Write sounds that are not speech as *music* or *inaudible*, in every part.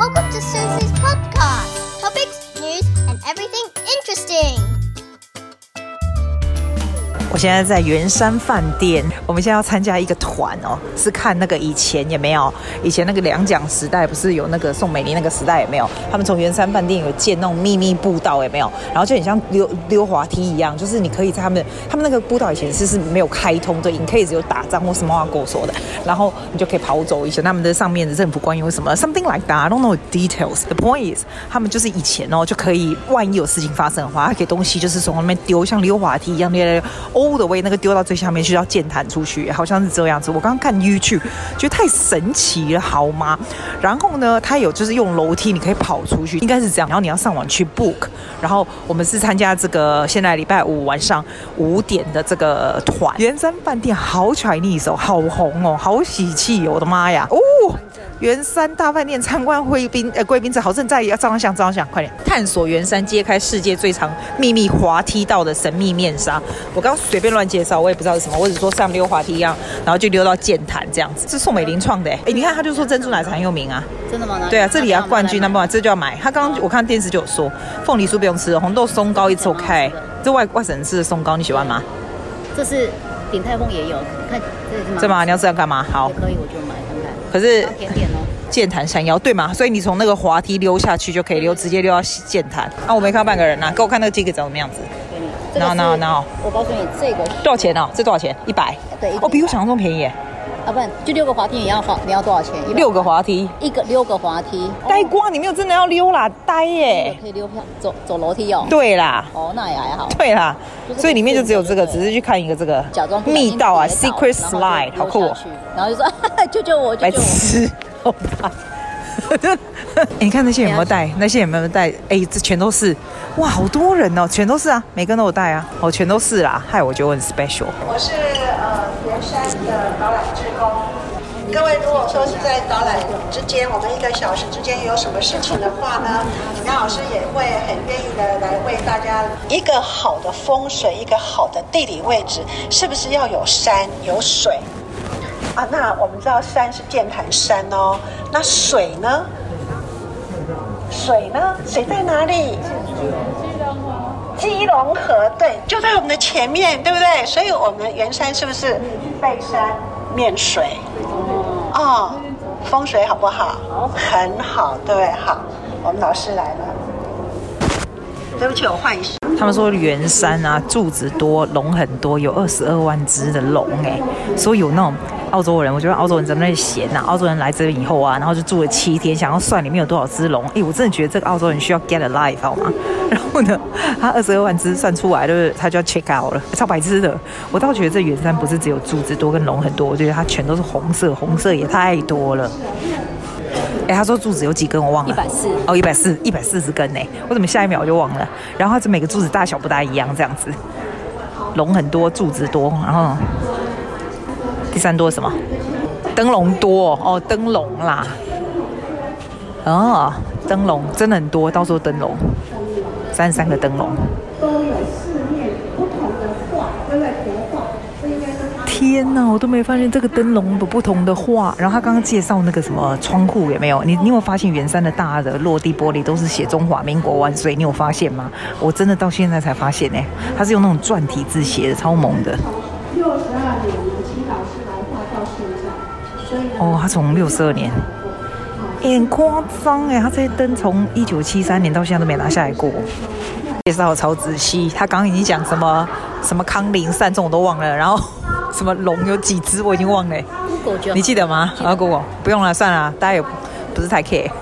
Welcome to Susie's podcast. 我现在在圆山饭店，我们现在要参加一个团哦，是看那个以前有没有？以前那个两蒋时代不是有那个宋美龄那个时代有没有？他们从圆山饭店有建那种秘密步道也没有？然后就很像溜溜滑梯一样，就是你可以在他们他们那个步道以前是是没有开通的，你可以只有打仗或什么话跟我说的，然后你就可以跑走一些他们的上面的政府官员什么 something like that I don't know details the point is 他们就是以前哦就可以万一有事情发生的话，他给东西就是从那边丢，像溜滑梯一样溜溜溜。all the way 那个丢到最下面去要剑弹出去，好像是这样子。我刚刚看 YouTube 觉得太神奇了，好吗？然后呢，它有就是用楼梯，你可以跑出去，应该是这样。然后你要上网去 book。然后我们是参加这个现在礼拜五晚上五点的这个团。圆山饭店好 Chinese 哦，好红哦，好喜气哦，我的妈呀！哦。圆山大饭店参观贵宾呃贵宾室，好正在要照张相，照张相，快点探索圆山，揭开世界最长秘密滑梯道的神秘面纱。我刚刚随便乱介绍，我也不知道是什么，我只说像溜滑梯一样，然后就溜到剑潭这样子。是宋美龄创的哎，你看他就说珍珠奶茶很有名啊，真的吗？对啊，这里啊冠军 number one，这就要买。他刚刚我看电视就有说，凤梨酥不用吃，红豆松糕一次 OK。这外外省吃的松糕你喜欢吗？这是鼎泰丰也有，看这是吗？你要这样干嘛？好，可以我就买看看。可是甜点哦。剑潭山腰对吗？所以你从那个滑梯溜下去就可以溜，直接溜到剑潭。啊，我没看到半个人呐、啊，给我看那个 ticket 长什么样子。no no no。我告诉你，这个多少钱呢、啊？这多少钱？一百。对。哦，比我想象中便宜。啊，不，就六个滑梯，你要花，你要多少钱？六个滑梯。一个六个滑梯。呆瓜，你没有真的要溜啦，呆耶。可以溜走走楼梯哦。对啦。哦，那也还好。对啦。所以里面就只有这个，只是去看一个这个。假装。密道啊，secret slide，好酷哦。然后就说，*laughs* 救救我，救救我。*laughs* 你看那些有没有带？那些有没有带？哎、欸，这全都是，哇，好多人哦，全都是啊，每个人都有带啊，哦，全都是啦，害我觉得很 special。我是呃圆山的导览志工，各位如果说是在导览之间，我们一个小时之间有什么事情的话呢，杨老师也会很愿意的来为大家。一个好的风水，一个好的地理位置，是不是要有山有水？啊，那我们知道山是剑潭山哦，那水呢？水呢？水在哪里？基隆河，对，就在我们的前面，对不对？所以我们圆山是不是背山面水？哦，风水好不好？很好，对，好，我们老师来了。对不起，我换一下。他们说圆山啊，柱子多，龙很多，有二十二万只的龙哎，所以有那种。澳洲人，我觉得澳洲人怎么那么闲呐？澳洲人来这边以后啊，然后就住了七天，想要算里面有多少只龙。哎，我真的觉得这个澳洲人需要 get a life 好吗？*laughs* 然后呢，他二十二万只算出来，就是他就要 check out 了，超白痴的。我倒觉得这远山不是只有柱子多跟龙很多，我觉得它全都是红色，红色也太多了。哎，他说柱子有几根我忘了，一百四哦，一百四，一百四十根呢。我怎么下一秒就忘了？然后它这每个柱子大小不大一样，这样子，龙很多，柱子多，然后。第三多什么？灯笼多哦，灯笼啦。哦，灯笼真的很多，到时候灯笼，三十三个灯笼。都有四面不同的画，都在国画。天哪，我都没发现这个灯笼有不同的画。然后他刚刚介绍那个什么窗户有没有？你你有发现圆山的大的落地玻璃都是写中华民国万岁？你有发现吗？我真的到现在才发现呢，他是用那种篆体字写的，超萌的。六十二年。哦，他从六十二年，很夸张哎！他这些灯从一九七三年到现在都没拿下来过。介绍超仔细，他刚刚已经讲什么什么康林善这种我都忘了，然后 *laughs* 什么龙有几只我已经忘了，你记得吗？啊，姑姑不用了，算了，大家也不是太 care。*laughs*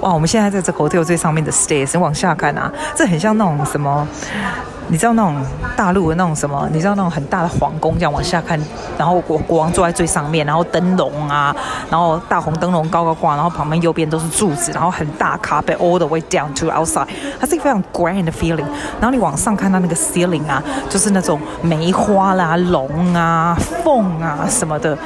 哇，我们现在在这 hotel 最上面的 stairs 往下看啊，这很像那种什么。你知道那种大陆的那种什么？你知道那种很大的皇宫，这样往下看，然后国国王坐在最上面，然后灯笼啊，然后大红灯笼高高挂，然后旁边右边都是柱子，然后很大 carpet all the way down to outside，它是一个非常 grand 的 feeling。然后你往上看到那个 ceiling 啊，就是那种梅花啦、龙啊、凤啊什么的，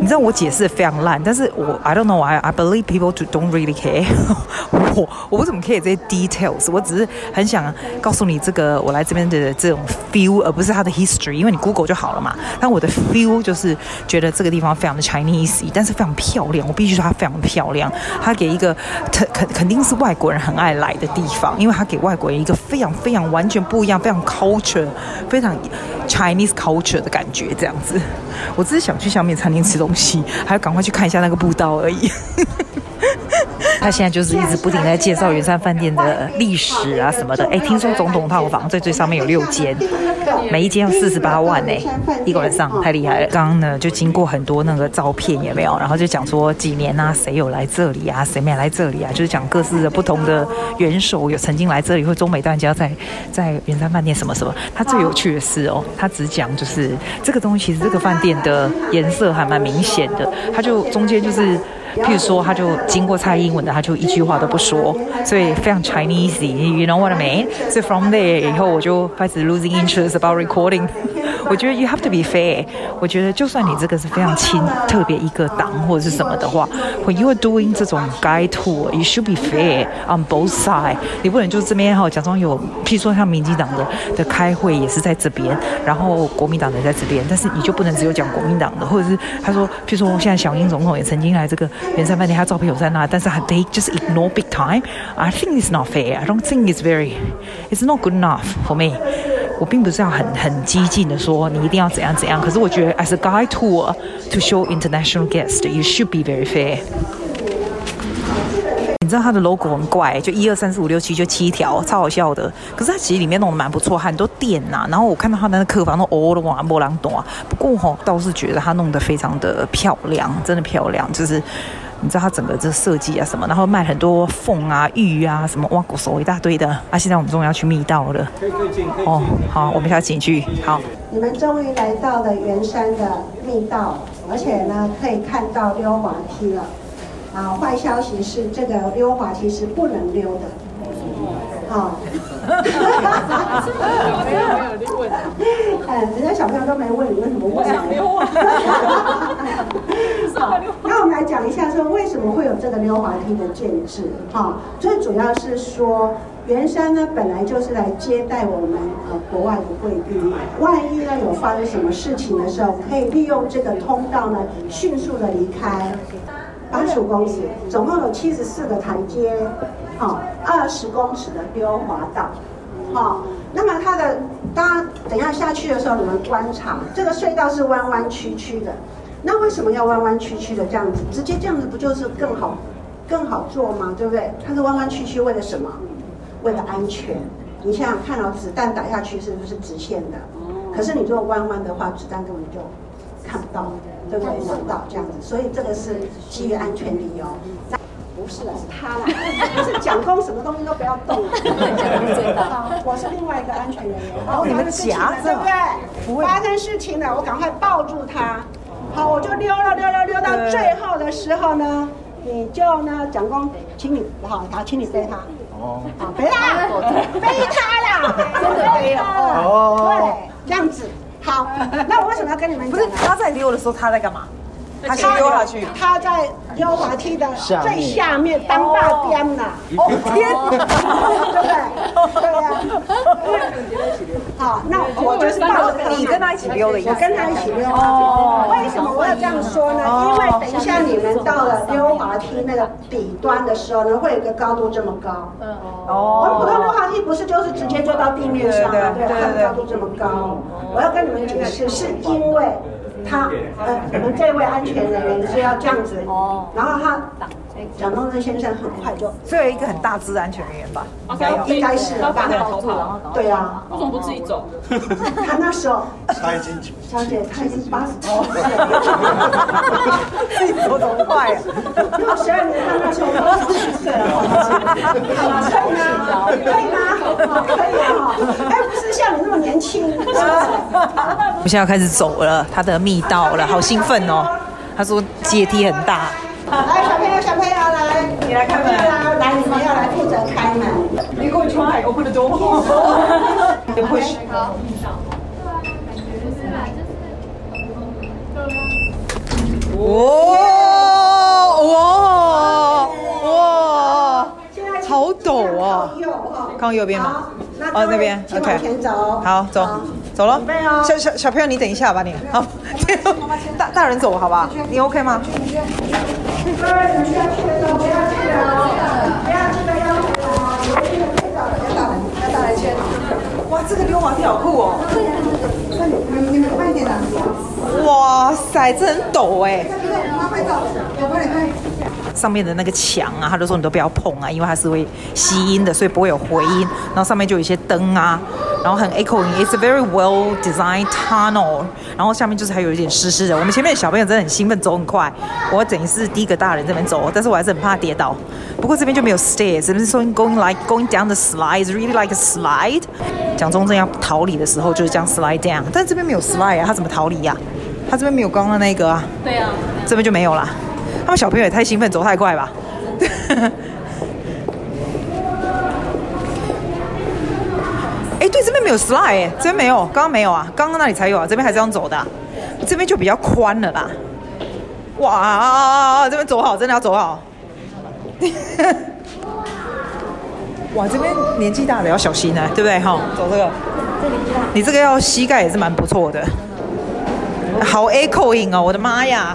你知道我解释的非常烂，但是我 I don't know I I believe people to don't really care *laughs* 我我不怎么 care 这些 details，我只是很想告诉你这个我来这边的这种 feel，而不是它的 history，因为你 Google 就好了嘛。但我的 feel 就是觉得这个地方非常的 Chinese，但是非常漂亮。我必须说它非常漂亮，它给一个肯肯肯定是外国人很爱来的地方，因为它给外国人一个非常非常完全不一样、非常 culture、非常 Chinese culture 的感觉，这样子。我只是想去下面餐厅吃东西，还要赶快去看一下那个步道而已。*laughs* 他现在就是一直不停在介绍圆山饭店的历史啊什么的。哎，听说总统套房在最上面有六间，每一间要四十八万呢，一个晚上太厉害了。刚刚呢就经过很多那个照片有没有？然后就讲说几年啊，谁有来这里啊，谁没来这里啊？就是讲各式的不同的元首有曾经来这里，或中美断交在在圆山饭店什么什么。他最有趣的是哦，他只讲就是这个东西，其实这个饭店的颜色还蛮明显的，他就中间就是。譬如说，他就经过蔡英文的，他就一句话都不说，所以非常 Chinese，you know what I mean？所以 from there 以后，我就开始 losing interest about recording。我觉得 you have to be fair。我觉得就算你这个是非常亲特别一个党或者是什么的话，when you are doing 这种 guide tour，you should be fair on both sides。你不能就这边哈假装有，譬如说像民进党的的开会也是在这边，然后国民党的在这边，但是你就不能只有讲国民党的，或者是他说，譬如说现在小英总统也曾经来这个圆山饭店，他照片有在那，但是 they just ignore big time。I think it's not fair。I don't think it's very, it's not good enough for me。我并不是要很很激进的说你一定要怎样怎样，可是我觉得 as a guide tour to show international guests, you should be very fair。你知道它的 logo 很怪，就一二三四五六七就七条，超好笑的。可是它其实里面弄得蛮不错，很多店呐、啊。然后我看到它的那客房都哦的哇，波浪多啊。不过吼、哦，倒是觉得它弄得非常的漂亮，真的漂亮，就是。你知道它整个这设计啊什么，然后卖很多凤啊玉啊什么哇，古手一大堆的。啊！现在我们终于要去密道了，可以可以进，可以进哦。好，我们要进去。好，你们终于来到了圆山的密道，而且呢可以看到溜滑梯了。啊，坏消息是这个溜滑梯是不能溜的。好。没有没有你问。嗯，人家小朋友都没问你，为什么问？我想溜啊。好，那我们来讲一下，说为什么会有这个溜滑梯的建制？哈，最主要是说，圆山呢本来就是来接待我们呃国外的贵宾，万一呢有发生什么事情的时候，可以利用这个通道呢迅速的离开。八十五公尺，总共有七十四个台阶，好，二十公尺的溜滑道，好，那么它的，大家等下下去的时候，你们观察，这个隧道是弯弯曲曲的，那为什么要弯弯曲曲的这样子？直接这样子不就是更好，更好做吗？对不对？它是弯弯曲曲为了什么？为了安全。你想想看到子弹打下去是不是直线的？可是你如果弯弯的话，子弹根本就看不到。对不对？想到这样子，所以这个是基于安全理由。不是的，是他啦，*laughs* 不是蒋公，什么东西都不要动。*laughs* 好，我是另外一个安全人员。然后你们夹着，对不对？发生事情了，我赶快抱住他。好，我就溜了溜了溜到最后的时候呢，你就呢，蒋公，请你好，好，请你背他。哦。好，背他，背他啦，真的背了。哦。对，这样子。好，那我为什么要跟你们讲？不是他在溜的时候，他在干嘛？他先溜下去。他在溜滑梯的最下面当大颠呢。哦天，对不对？对呀。好，那我就是抱着你跟他一起溜的，我跟他一起溜。哦。为什么我要这样说呢？因为等一下你们到了溜滑梯那个底端的时候呢，会有一个高度这么高。嗯哦。我们普通溜滑梯不是就是直接就到地面上吗？对，它的高度这么高。我要跟你们解释，是因为。他呃，我们这位安全人员是要这样子，然后他蒋中正先生很快就，这有一个很大只的安全人员吧？应该是吧？对啊，为什么不自己走？他那时候，*laughs* 他已经，*laughs* 小姐他已经八十多岁了，*laughs* 自己走怎么快啊？六十二年，他那时候八十几岁了，可以吗？可以吗？可以啊！哎，不是像你那么年轻。我现在要开始走了，他的密道了，好兴奋哦！他说阶梯很大。小朋友来你来开门啦来你们要来负责开门。你给我穿海鸥会的多不好你不会是他哦哇哇好陡哦看右边嘛哦那边 ok 好走走了小小小朋友你等一下吧你好大大人走好吧你 ok 吗各位同学去的不要记得哦，不要记得要回来哦，有一个拍照的要大人，要大人先。哇，这个溜滑梯好酷哦！快点，你们快点啦！哇塞，这很陡哎。妈拍照，我帮你拍。上面的那个墙啊，他就说你都不要碰啊，因为它是会吸音的，所以不会有回音。然后上面就有一些灯啊，然后很 echoing。It's a very well designed tunnel。然后下面就是还有一点湿湿的。我们前面的小朋友真的很兴奋，走很快。我等于是第一个大人这边走，但是我还是很怕跌倒。不过这边就没有 stairs，这边是说 going like going down the slide, it's really like a slide。蒋中正要逃离的时候就是这样 slide down，但这边没有 slide 啊，他怎么逃离呀、啊？他这边没有刚刚那个啊。对啊，这边就没有了。他们小朋友也太兴奋，走太快吧？*laughs* 哎，对，这边没有 slide，哎，这边没有，刚刚没有啊，刚刚那里才有啊，这边还是这样走的、啊，这边就比较宽了啦。哇，这边走好，真的要走好。*laughs* 哇，这边年纪大的要小心呢、啊，对不对？哈，走这个，你这个要膝盖也是蛮不错的。好 echoing 哦，我的妈呀！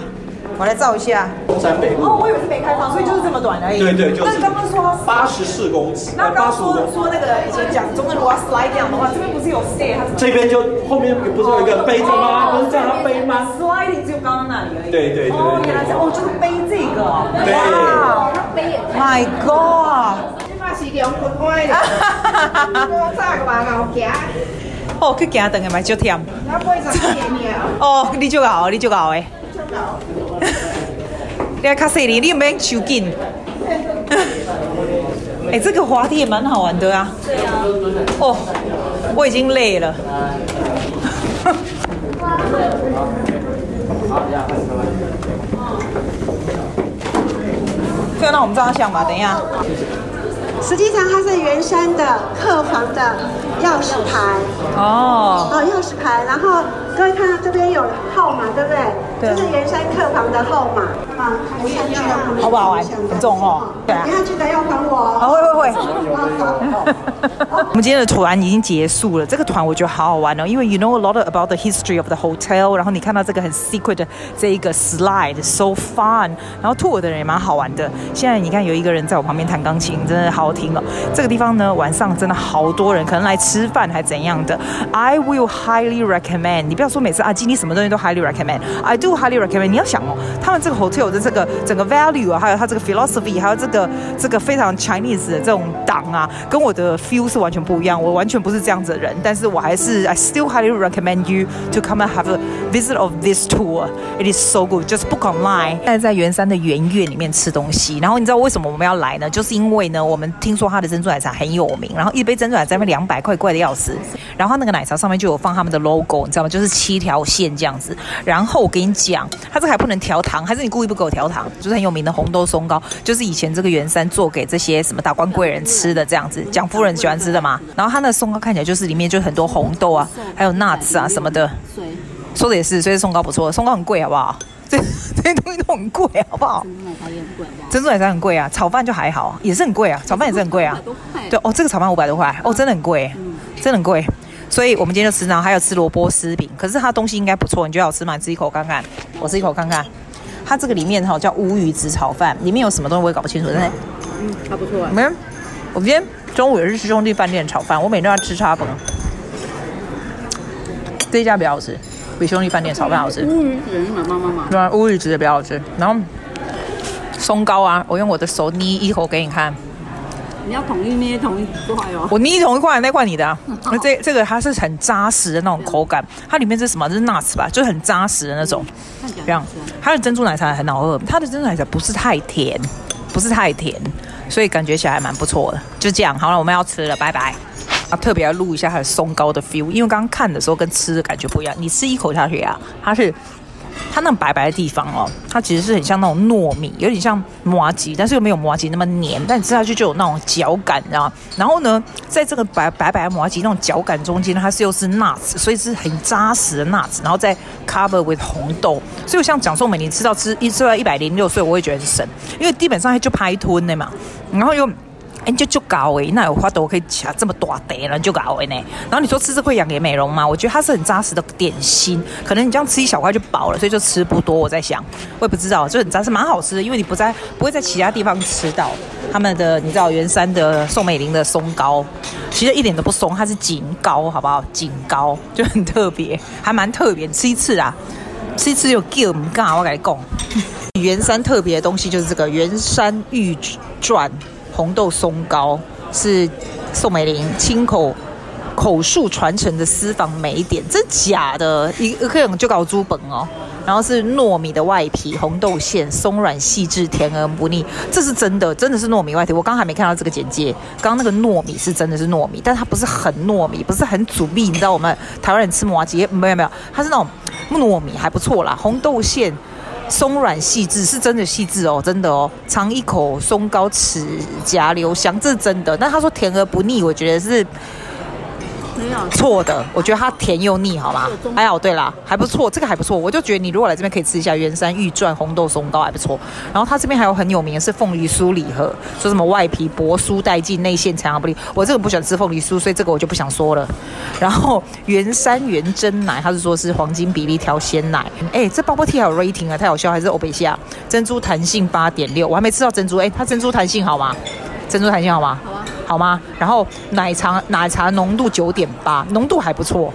我来照一下。中山北路。哦，我以为是没开放，所以就是这么短而已。对对，就是。那刚刚说八十四公尺，那刚刚说85公说那个以前讲中正如果要 slide down 的话，这边不是有 stair？这边就后面不是有一个背着吗？不是叫他背吗？sliding 只有刚刚那里而已。对对对。哦，原来是哦，就是背这个。对。哇，My God！那是两分开的。*laughs* 我早个嘛后行。哦，去行等下嘛就甜。要八十几年。*laughs* 哦，你就搞，你就搞诶。*laughs* 你要卡细哩，你有没有手紧？*laughs* 哎、欸，这个滑梯也蛮好玩的啊。对啊。哦，我已经累了。*laughs* 就那我们照张相吧，等一下。实际上它是圆山的客房的钥匙牌。哦。哦，钥匙牌，然后各位看到这边有号码，对不对？对。这是圆山客房的号码。啊，我上去。好不好玩？很重哦。对啊。你要记得要还我。好，会会会。我们今天的团已经结束了。这个团我觉得好好玩哦，因为 you know a lot about the history of the hotel，然后你看到这个很 secret 的这一个 slide，so fun。然后 tour 的人也蛮好玩的。现在你看有一个人在我旁边弹钢琴，真的好好听哦。这个地方呢，晚上真的好多人，可能来吃饭还怎样的。I will highly recommend。你不要说每次啊，今天什么东西都 highly recommend。I do highly recommend。你要想哦，他们这个 hotel 的这个整个 value 啊，还有它这个 philosophy，还有这个这个非常 Chinese 的这种党啊，跟我的 feel 是完全不一样。我完全不是这样子的人，但是我还是 I still highly recommend you to come and have a visit of this tour. It is so good. Just book online. 现在在圆山的圆月里面吃东西，然后你知道为什么我们要来呢？就是因为呢，我们听说它的珍珠奶茶很有名，然后一杯珍珠奶茶那两百块，贵的要死。然后那个奶茶上面就有放他们的 logo，你知道吗？就是七条线这样子。然后我跟你讲，它这个还不能调糖，还是你故意不给我调糖？就是很有名的红豆松糕，就是以前这个圆山做给这些什么达官贵人吃的这样子，蒋夫人喜欢吃的嘛。然后它那个松糕看起来就是里面就很多红豆啊，还有 nuts 啊什么的。说的也是，所以松糕不错，松糕很贵好不好？这 *laughs* 这些东西都很贵好不好？珍珠奶茶很贵啊，炒饭就还好，也是很贵啊，炒饭也是很贵啊。对哦，这个炒饭五百多块哦，真的很贵，真的很贵。所以我们今天就吃，然后还有吃萝卜丝饼，可是它东西应该不错，你觉得好吃吗？你吃一口看看，我吃一口看看。它这个里面哈叫乌鱼子炒饭，里面有什么东西我也搞不清楚，真的。嗯，还不错。没，我今天中午也是吃兄弟饭店炒饭，我每天都要吃叉粉。这一家比较好吃，比兄弟饭店炒饭好吃。乌鱼子是妈妈妈妈。对啊，乌鱼子也比较好吃。然后松糕啊，我用我的手捏一口给你看。你要统一捏同一块哦。我捏同一块，那块你的、啊。这这个它是很扎实的那种口感，它里面是什么？这是 nuts 吧？就是很扎实的那种。这样，它的珍珠奶茶很好喝，它的珍珠奶茶不是太甜，不是太甜，所以感觉起来还蛮不错的。就这样，好了，我们要吃了，拜拜。啊，特别要录一下它的松糕的 feel，因为刚刚看的时候跟吃的感觉不一样。你吃一口下去啊，它是。它那白白的地方哦，它其实是很像那种糯米，有点像麻糬，但是又没有麻糬那么黏，但你吃下去就有那种嚼感，你知道吗？然后呢，在这个白白白麻糬那种嚼感中间，它是又是 nuts，所以是很扎实的 nuts，然后再 cover with 红豆，所以我像蒋宋美龄吃到吃一吃到一百零六岁，我也觉得是神，因为基本上就拍吞的嘛，然后又。哎，就就高哎，那有花朵可以吃这么大袋了，就高哎呢。然后你说吃这会养颜美容吗？我觉得它是很扎实的点心，可能你这样吃一小块就饱了，所以就吃不多。我在想，我也不知道，就很扎实，蛮好吃的，因为你不在不会在其他地方吃到他们的，你知道圆山的宋美龄的松糕，其实一点都不松，它是紧糕，好不好？紧糕就很特别，还蛮特别，吃一次啊，吃一次有 g 唔干，我跟你讲。圆山特别的东西就是这个圆山玉钻红豆松糕，是宋美龄亲口口述传承的私房美点，真假的？一一个就搞猪本哦。然后是糯米的外皮，红豆馅松软细致，甜而不腻，这是真的，真的是糯米外皮。我刚还没看到这个简介，刚刚那个糯米是真的是糯米，但它不是很糯米，不是很煮密。你知道我们台湾人吃麻糬没有没有，它是那种糯米还不错啦，红豆馅松软细致，是真的细致哦，真的哦，尝一口松糕齿颊留香，这是真的。但他说甜而不腻，我觉得是。错的，我觉得它甜又腻，好吗？还好，对啦，还不错，这个还不错。我就觉得你如果来这边可以吃一下圆山玉钻红豆松糕，还不错。然后它这边还有很有名的是凤梨酥礼盒，说什么外皮薄酥带劲，内馅强而不腻。我这个不喜欢吃凤梨酥，所以这个我就不想说了。然后圆山原真奶，它是说是黄金比例调鲜奶。哎，这包包 T 还有 rating 啊，太好笑，还是欧北夏珍珠弹性八点六，我还没吃到珍珠。哎，它珍珠弹性好吗？珍珠弹性好吗？好啊。好吗？然后奶茶奶茶浓度九点八，浓度还不错。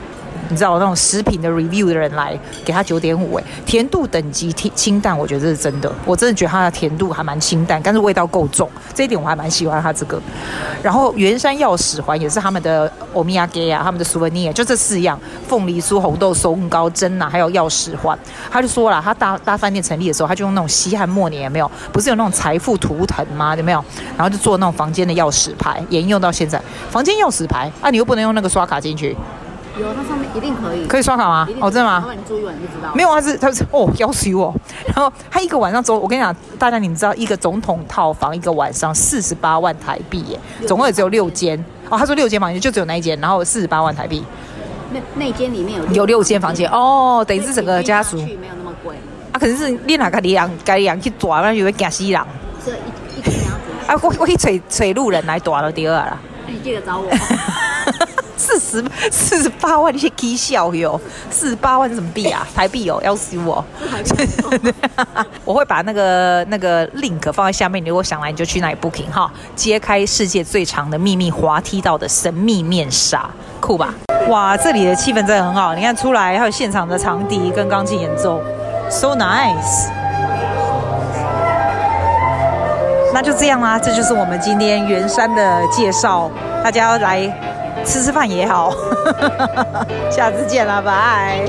你知道那种食品的 review 的人来给他九点五，哎，甜度等级清清淡，我觉得这是真的。我真的觉得它的甜度还蛮清淡，但是味道够重，这一点我还蛮喜欢它这个。然后圆山药师环也是他们的欧米亚给啊，他们的 souvenir 就这四样：凤梨酥、红豆松糕、珍奶，还有药师环。他就说了，他大大饭店成立的时候，他就用那种西汉末年有没有？不是有那种财富图腾吗？有没有？然后就做那种房间的钥匙牌，沿用到现在。房间钥匙牌啊，你又不能用那个刷卡进去。有，它上面一定可以，可以刷卡吗？哦，真的吗？你住一晚就知道。没有啊，是他是哦，要求哦。然后他一个晚上总，我跟你讲，大家你们知道，一个总统套房一个晚上四十八万台币耶，总共也只有六间哦。他说六间房间就只有那一间，然后四十八万台币。那那间里面有有六间房间哦，等于是整个家族。没有那么贵。啊，可能是你哪个两个两去躲，那就会惊死人。这一一个家族。啊，我我可以找找路人来抓了第二了。那你记得找我。*laughs* 四十四十八万，你些蹊笑哟！四十八万是什么币啊？台币哦，要死我！*laughs* 我会把那个那个 link 放在下面，你如果想来，你就去那里 booking 哈。揭开世界最长的秘密滑梯道的神秘面纱，酷吧？哇，这里的气氛真的很好。你看出来，还有现场的长笛跟钢琴演奏，so nice。那就这样啦，这就是我们今天圆山的介绍，大家要来。吃吃饭也好，*laughs* 下次见了，拜。